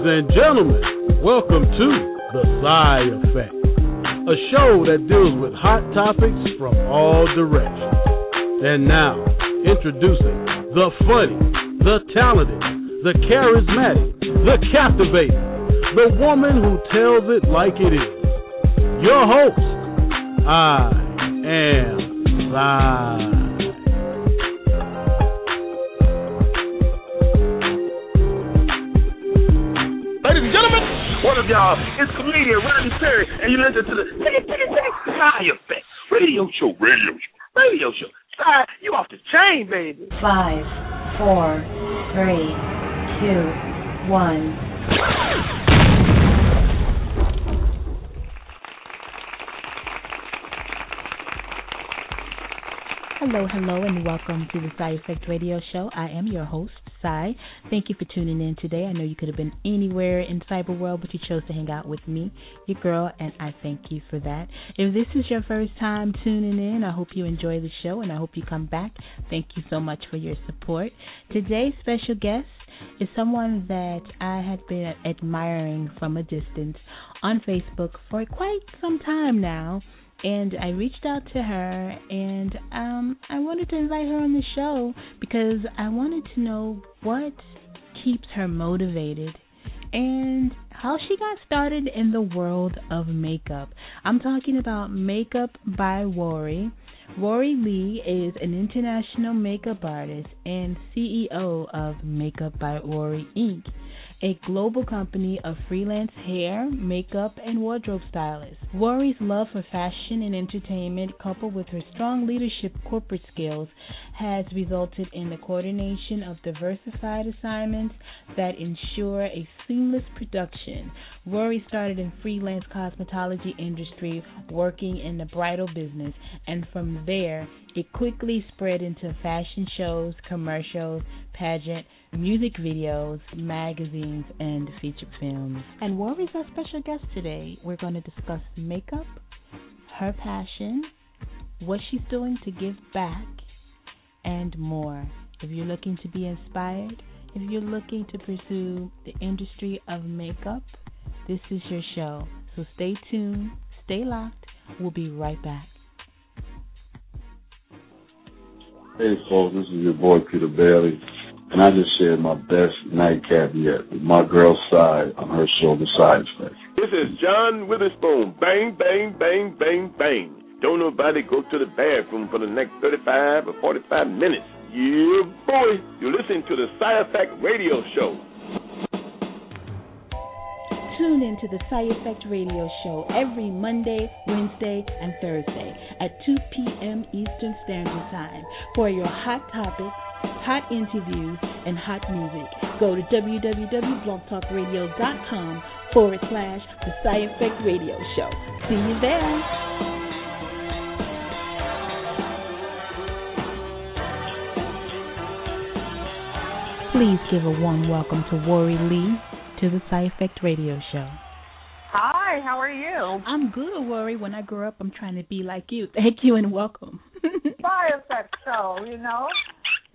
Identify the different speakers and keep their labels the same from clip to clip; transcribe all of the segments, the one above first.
Speaker 1: Ladies and gentlemen, welcome to The Psy Effect, a show that deals with hot topics from all directions. And now, introducing the funny, the talented, the charismatic, the captivating, the woman who tells it like it is. Your host, I am Psy.
Speaker 2: Of y'all is comedian Rodney Perry, and you listen to the Psy Effect radio show, radio show, radio show. Psy, you off the chain, baby.
Speaker 3: Five, four, three, two, one. Hello, hello, and welcome to the Psy Effect Radio Show. I am your host, Psy. Thank you for tuning in today. I know you could have been anywhere in cyber world, but you chose to hang out with me, your girl, and I thank you for that. If this is your first time tuning in, I hope you enjoy the show, and I hope you come back. Thank you so much for your support. Today's special guest is someone that I had been admiring from a distance on Facebook for quite some time now and I reached out to her and um I wanted to invite her on the show because I wanted to know what keeps her motivated and how she got started in the world of makeup. I'm talking about Makeup by Rory. Rory Lee is an international makeup artist and CEO of Makeup by Rory Inc a global company of freelance hair, makeup, and wardrobe stylists. Rory's love for fashion and entertainment, coupled with her strong leadership corporate skills, has resulted in the coordination of diversified assignments that ensure a seamless production. Rory started in freelance cosmetology industry, working in the bridal business, and from there it quickly spread into fashion shows, commercials, pageant, music videos, magazines, and feature films. And Rory's our special guest today. We're going to discuss makeup, her passion, what she's doing to give back, and more. If you're looking to be inspired, if you're looking to pursue the industry of makeup, this is your show. So stay tuned, stay locked. We'll be right back.
Speaker 4: Hey folks, this is your boy Peter Bailey, and I just shared my best nightcap yet with my girl Side on her show, The Side Effect.
Speaker 2: This is John Witherspoon. Bang, bang, bang, bang, bang. Don't nobody go to the bathroom for the next 35 or 45 minutes. Yeah, boy. You're listening to the Side Effect Radio Show.
Speaker 3: Tune in to the Psy Effect Radio Show every Monday, Wednesday, and Thursday at 2 p.m. Eastern Standard Time for your hot topics, hot interviews, and hot music. Go to www.blogtalkradio.com forward slash the Psy Effect Radio Show. See you there. Please give a warm welcome to Rory Lee to the Psy Effect Radio Show.
Speaker 5: Hi, how are you?
Speaker 3: I'm good, Rory. When I grow up, I'm trying to be like you. Thank you and welcome.
Speaker 5: Psy Effect Show, you know?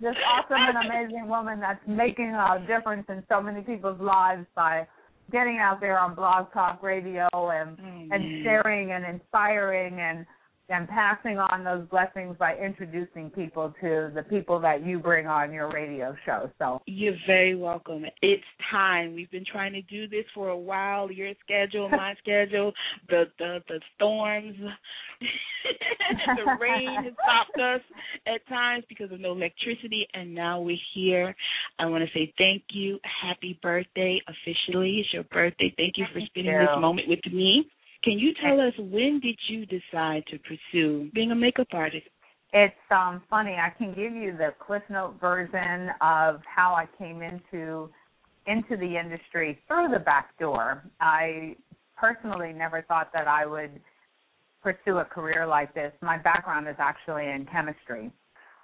Speaker 5: This awesome and amazing woman that's making a difference in so many people's lives by getting out there on Blog Talk Radio and
Speaker 3: Mm-hmm.
Speaker 5: and sharing and inspiring and and passing on those blessings by introducing people to the people that you bring on your radio show. So
Speaker 6: You're very welcome. It's time. We've been trying to do this for a while. Your schedule, my schedule, the the the storms, the rain has stopped us at times because of no electricity, and now we're here. I want to say thank you. Happy birthday officially. It's your birthday. Thank you for spending
Speaker 5: you.
Speaker 6: this moment with me. Can you tell us when did you decide to pursue being a makeup artist?
Speaker 5: It's um funny. I can give you the Cliff Note version of how I came into into the industry through the back door. I personally never thought that I would pursue a career like this. My background is actually in chemistry.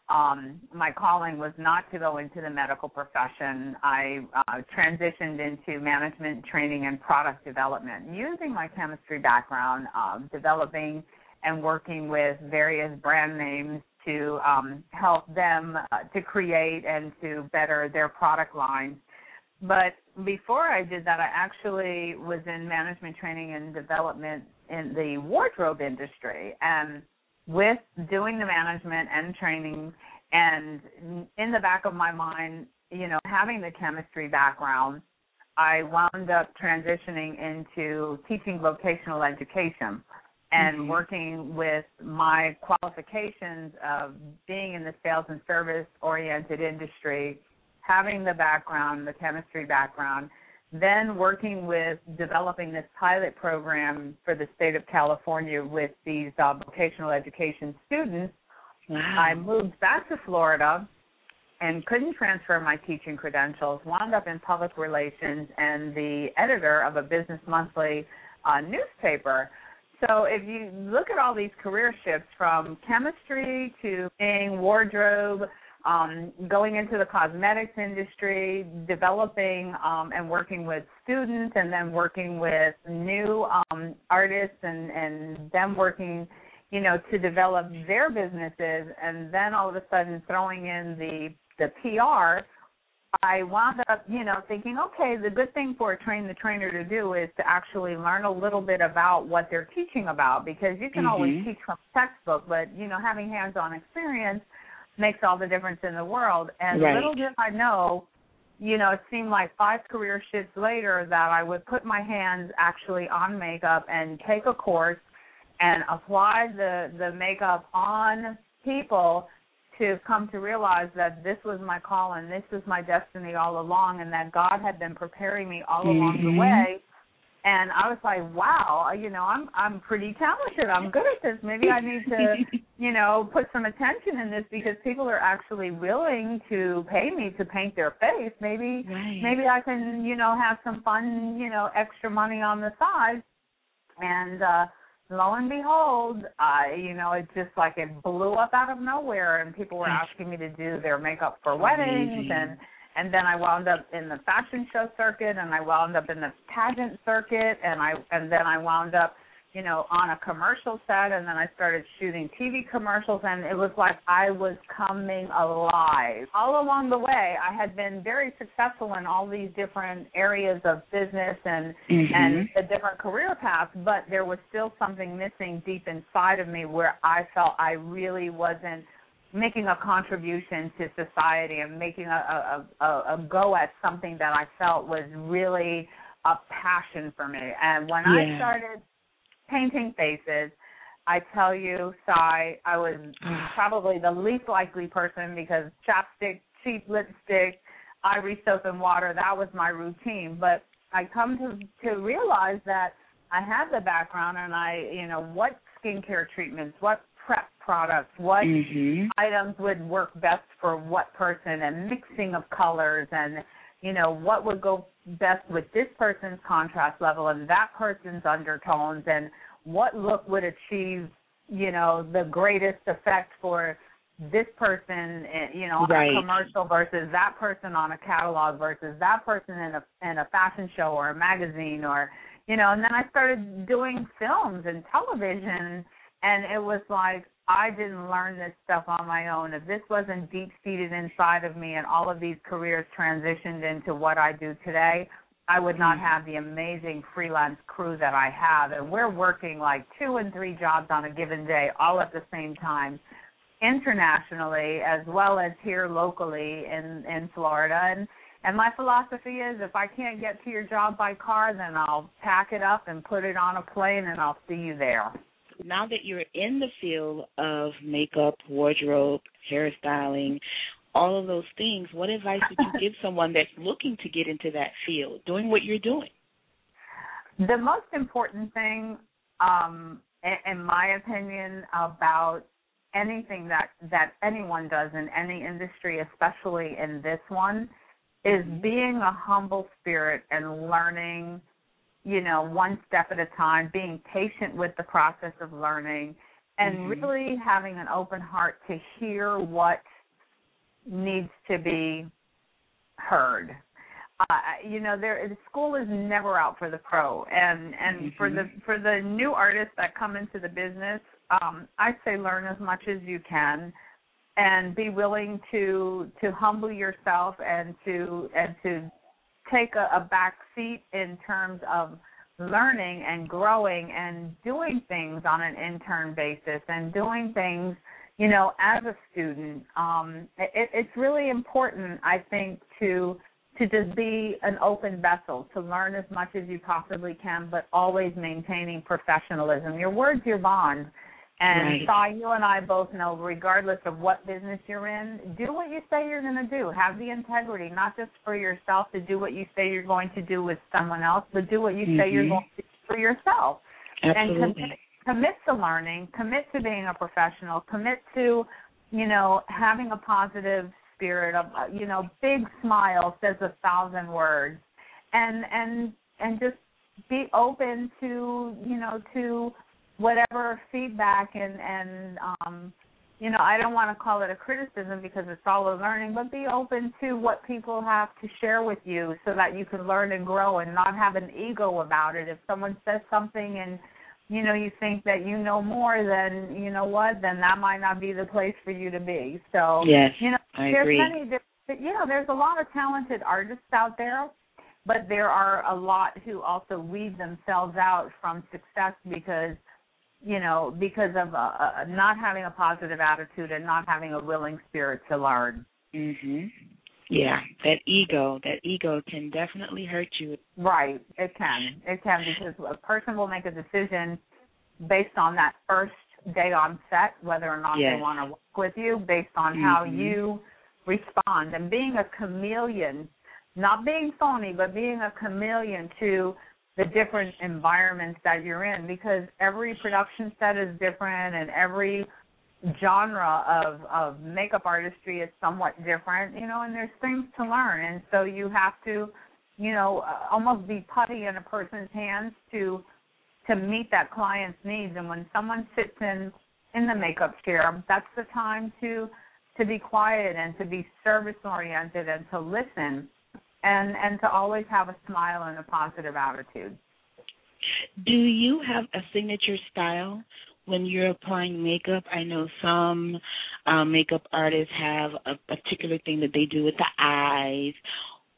Speaker 5: Um, my calling was not to go into the medical profession. I uh, transitioned into management training and product development using my chemistry background, um, developing and working with various brand names to um, help them uh, to create and to better their product lines. But before I did that, I actually was in management training and development in the wardrobe industry, and with doing the management and training, and in the back of my mind, you know, having the chemistry background, I wound up transitioning into teaching vocational education and mm-hmm. working with my qualifications of being in the sales and service oriented industry, having the background, the chemistry background, then working with developing this pilot program for the state of California with these uh, vocational education students. Wow. I moved back to Florida and couldn't transfer my teaching credentials, wound up in public relations and the editor of a business monthly uh, newspaper. So if you look at all these career shifts from chemistry to being wardrobe, um, going into the cosmetics industry, developing um, and working with students, and then working with new um, artists, and and them working, you know, to develop their businesses, and then all of a sudden throwing in the the PR I wound up, you know, thinking, okay, the good thing for a train the trainer to do is to actually learn a little bit about what they're teaching about because you can mm-hmm. always teach from a textbook, but you know, having hands-on experience makes all the difference in the world. And right. little did I know, you know, it seemed like five career shifts later that I would put my hands actually on makeup and take a course and apply the the makeup on people to come to realize that this was my call and this was my destiny all along and that God had been preparing me all mm-hmm. along the mm-hmm. way. And I was like, wow, you know, I'm I'm pretty talented. I'm good at this. Maybe I need to, you know, put some attention in this because people are actually willing to pay me to paint their face. Maybe right. maybe I can, you know, have some fun, you know, extra money on the side. And uh lo and behold, I, you know, it just like it blew up out of nowhere, and people were asking me to do their makeup for weddings, and and then I wound up in the fashion show circuit, and I wound up in the pageant circuit, and I and then I wound up you know, on a commercial set, and then I started shooting TV commercials, and it was like I was coming alive. All along the way, I had been very successful in all these different areas of business and mm-hmm. and the different career paths, but there was still something missing deep inside of me where I felt I really wasn't making a contribution to society and making a, a, a, a go at something that I felt was really a passion for me. And when yeah. I started painting faces. I tell you, Cy, I was probably the least likely person because chapstick, cheap lipstick, ivory soap and water, that was my routine. But I come to to realize that I have the background and I, you know, what skincare treatments, what prep products, what mm-hmm. items would work best for what person and mixing of colors and you know, what would go best with this person's contrast level and that person's undertones and what look would achieve, you know, the greatest effect for this person, eh, you know, right. a commercial versus that person on a catalog versus that person in a in a fashion show or a magazine or you know, and then I started doing films and television and it was like I didn't learn this stuff on my own. If this wasn't deep seated inside of me and all of these careers transitioned into what I do today, I would not mm-hmm. have the amazing freelance crew that I have. And we're working like two and three jobs on a given day, all at the same time, internationally as well as here locally in in Florida. And and my philosophy is if I can't get to your job by car, then I'll pack it up and put it on a plane and I'll see you there
Speaker 6: now that you're in the field of makeup, wardrobe, hairstyling, all of those things, what advice would you give someone that's looking to get into that field, doing what you're doing?
Speaker 5: The most important thing, um, in my opinion, about anything that that anyone does in any industry, especially in this one, is mm-hmm. being a humble spirit and learning you know, one step at a time, being patient with the process of learning, and mm-hmm. really having an open heart to hear what needs to be heard. Uh, you know, there school is never out for the pro, and and mm-hmm. for the for the new artists that come into the business, um, I say learn as much as you can, and be willing to to humble yourself and to and to take a, a back seat in terms of learning and growing and doing things on an intern basis and doing things you know as a student. Um it, it's really important i think to to just be an open vessel to learn as much as you possibly can but always maintaining professionalism. Your word's your bond and
Speaker 6: right.
Speaker 5: you and I both know, regardless of what business you're in, do what you say you're going to do. Have the integrity, not just for yourself to do what you say you're going to do with someone else, but do what you
Speaker 6: mm-hmm.
Speaker 5: say you're going to do for yourself.
Speaker 6: Absolutely.
Speaker 5: And commit, commit to learning, commit to being a professional, commit to, you know, having a positive spirit. Of, uh, you know, big smile says a thousand words, and and and just be open to, you know, to whatever feedback and and um you know i don't want to call it a criticism because it's all a learning but be open to what people have to share with you so that you can learn and grow and not have an ego about it if someone says something and you know you think that you know more then you know what then that might not be the place for you to be so
Speaker 6: yes
Speaker 5: you know
Speaker 6: I
Speaker 5: there's
Speaker 6: agree.
Speaker 5: many you know there's a lot of talented artists out there but there are a lot who also weed themselves out from success because you know, because of uh, uh, not having a positive attitude and not having a willing spirit to learn.
Speaker 6: Mhm. Yeah, that ego, that ego can definitely hurt you.
Speaker 5: Right, it can. It can because a person will make a decision based on that first day on set, whether or not
Speaker 6: yes.
Speaker 5: they want to work with you, based on
Speaker 6: mm-hmm.
Speaker 5: how you respond. And being a chameleon, not being phony, but being a chameleon to the different environments that you're in because every production set is different and every genre of of makeup artistry is somewhat different you know and there's things to learn. And so you have to you know almost be putty in a person's hands to to meet that client's needs. And when someone sits in in the makeup chair that's the time to to be quiet and to be service oriented and to listen and and to always have a smile and a positive attitude.
Speaker 6: Do you have a signature style when you're applying makeup? I know some um, makeup artists have a particular thing that they do with the eyes.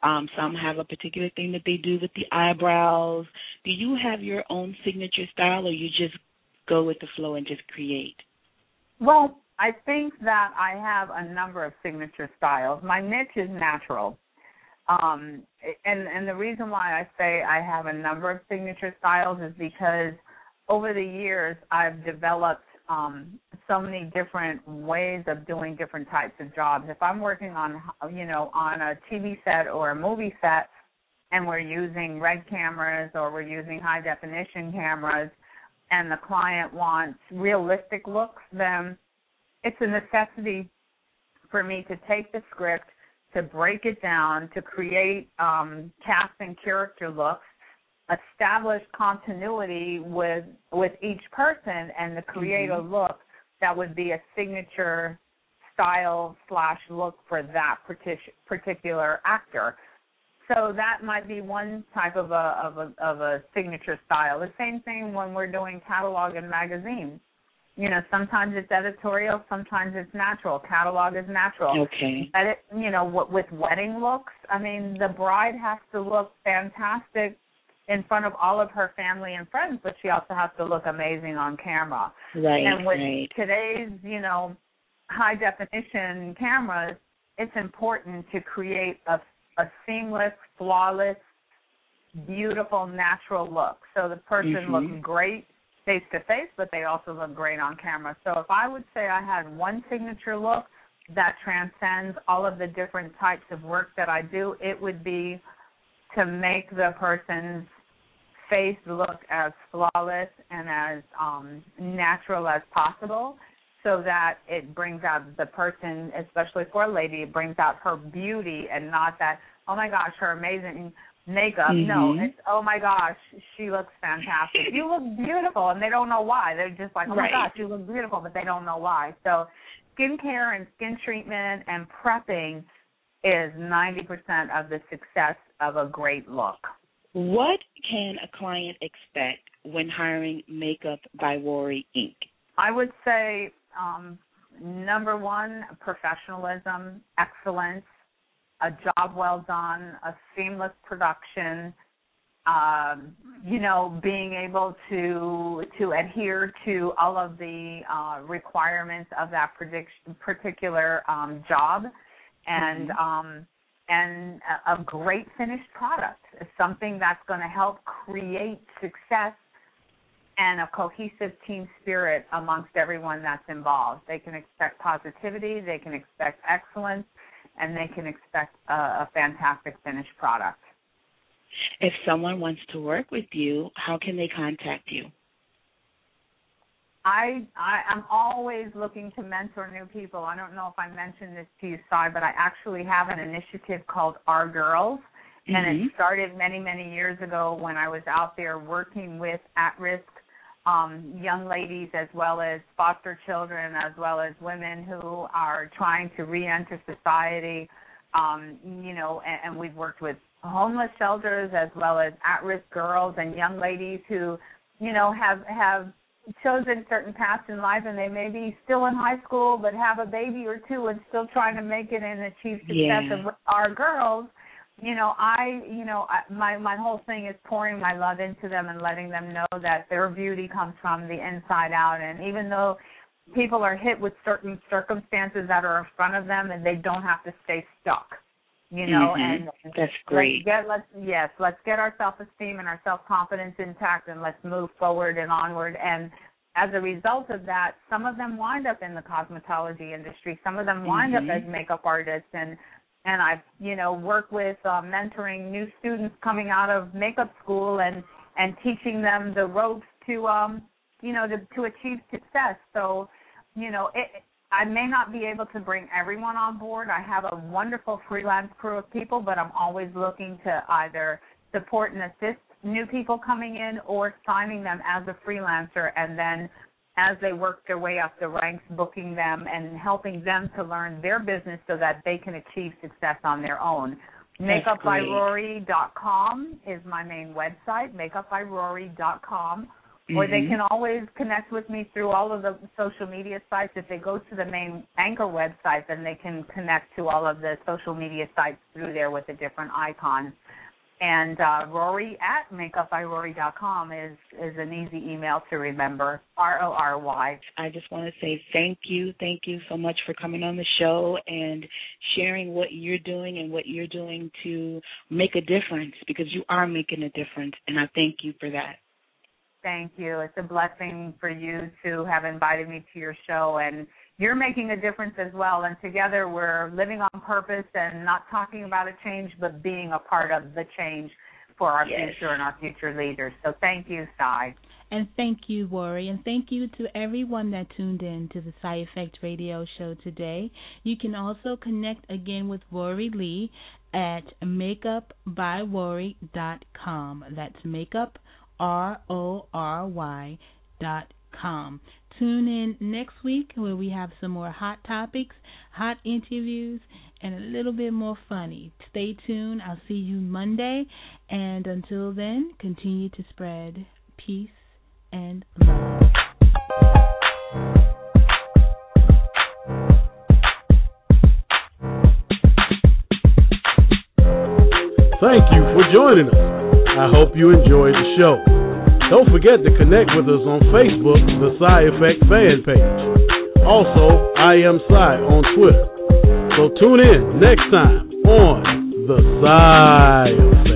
Speaker 6: Um, some have a particular thing that they do with the eyebrows. Do you have your own signature style, or you just go with the flow and just create?
Speaker 5: Well, I think that I have a number of signature styles. My niche is natural. Um, and and the reason why I say I have a number of signature styles is because over the years I've developed um, so many different ways of doing different types of jobs. If I'm working on you know on a TV set or a movie set, and we're using red cameras or we're using high definition cameras, and the client wants realistic looks, then it's a necessity for me to take the script to break it down, to create um, cast and character looks, establish continuity with with each person, and to create
Speaker 6: mm-hmm.
Speaker 5: a look that would be a signature style slash look for that particular actor. So that might be one type of a of a of a signature style. The same thing when we're doing catalog and magazines you know sometimes it's editorial sometimes it's natural. Catalog is natural.
Speaker 6: Okay.
Speaker 5: Edit, you know with wedding looks. I mean the bride has to look fantastic in front of all of her family and friends but she also has to look amazing on camera.
Speaker 6: Right
Speaker 5: and with
Speaker 6: right.
Speaker 5: today's you know high definition cameras it's important to create a a seamless flawless beautiful natural look. So the person
Speaker 6: mm-hmm.
Speaker 5: looks great face to face, but they also look great on camera. So if I would say I had one signature look that transcends all of the different types of work that I do, it would be to make the person's face look as flawless and as um, natural as possible so that it brings out the person, especially for a lady, it brings out her beauty and not that, oh my gosh, her amazing makeup.
Speaker 6: Mm-hmm.
Speaker 5: No, it's oh my gosh, she looks fantastic. you look beautiful, and they don't know why. They're just like, oh
Speaker 6: right.
Speaker 5: my gosh, you look beautiful, but they don't know why. So, skincare and skin treatment and prepping is ninety percent of the success of a great look.
Speaker 6: What can a client expect when hiring Makeup by Rory Inc.?
Speaker 5: I would say um, number one, professionalism, excellence, a job well done, a seamless production, um, you know, being able to to adhere to all of the uh, requirements of that particular um, job, and mm-hmm. um, and a, a great finished product, something that's going to help create success and a cohesive team spirit amongst everyone that's involved. They can expect positivity, they can expect excellence, and they can expect a, a fantastic finished product.
Speaker 6: If someone wants to work with you, how can they contact you?
Speaker 5: I, I am always looking to mentor new people. I don't know if I mentioned this to you, Cy, but I actually have an initiative called Our Girls, and mm-hmm. it started many many years ago when I was out there working with at-risk um, young ladies as well as foster children as well as women who are trying to re-enter society. Um, you know, and, and we've worked with homeless shelters as well as at-risk girls and young ladies who, you know, have have chosen certain paths in life and they may be still in high school but have a baby or two and still trying to make it and achieve success
Speaker 6: yeah.
Speaker 5: of our girls you know i you know I, my my whole thing is pouring my love into them and letting them know that their beauty comes from the inside out and even though people are hit with certain circumstances that are in front of them and they don't have to stay stuck you know,
Speaker 6: mm-hmm. and that's great.
Speaker 5: Let's get let's yes, let's get our self esteem and our self confidence intact, and let's move forward and onward. And as a result of that, some of them wind up in the cosmetology industry. Some of them wind
Speaker 6: mm-hmm.
Speaker 5: up as makeup artists, and and I've you know worked with uh, mentoring new students coming out of makeup school and and teaching them the ropes to um you know to to achieve success. So you know it I may not be able to bring everyone on board. I have a wonderful freelance crew of people, but I'm always looking to either support and assist new people coming in or signing them as a freelancer and then as they work their way up the ranks, booking them and helping them to learn their business so that they can achieve success on their own. MakeupByRory.com is my main website, MakeupByRory.com Mm-hmm. Or they can always connect with me through all of the social media sites. If they go to the main Anchor website, then they can connect to all of the social media sites through there with the different icons. And uh, Rory at makeupbyrory.com is is an easy email to remember. R O R Y.
Speaker 6: I just want to say thank you, thank you so much for coming on the show and sharing what you're doing and what you're doing to make a difference because you are making a difference, and I thank you for that.
Speaker 5: Thank you. It's a blessing for you to have invited me to your show and you're making a difference as well and together we're living on purpose and not talking about a change but being a part of the change for our
Speaker 6: yes.
Speaker 5: future and our future leaders. So thank you, Cy.
Speaker 3: And thank you, Rory. And thank you to everyone that tuned in to the Cy Effect Radio Show today. You can also connect again with Rory Lee at makeupbyrory.com. That's makeup R O R Y dot com. Tune in next week where we have some more hot topics, hot interviews, and a little bit more funny. Stay tuned. I'll see you Monday. And until then, continue to spread peace and love.
Speaker 1: Thank you for joining us. I hope you enjoyed the show. Don't forget to connect with us on Facebook, the Cy Effect fan page. Also, I am Cy on Twitter. So tune in next time on the Cy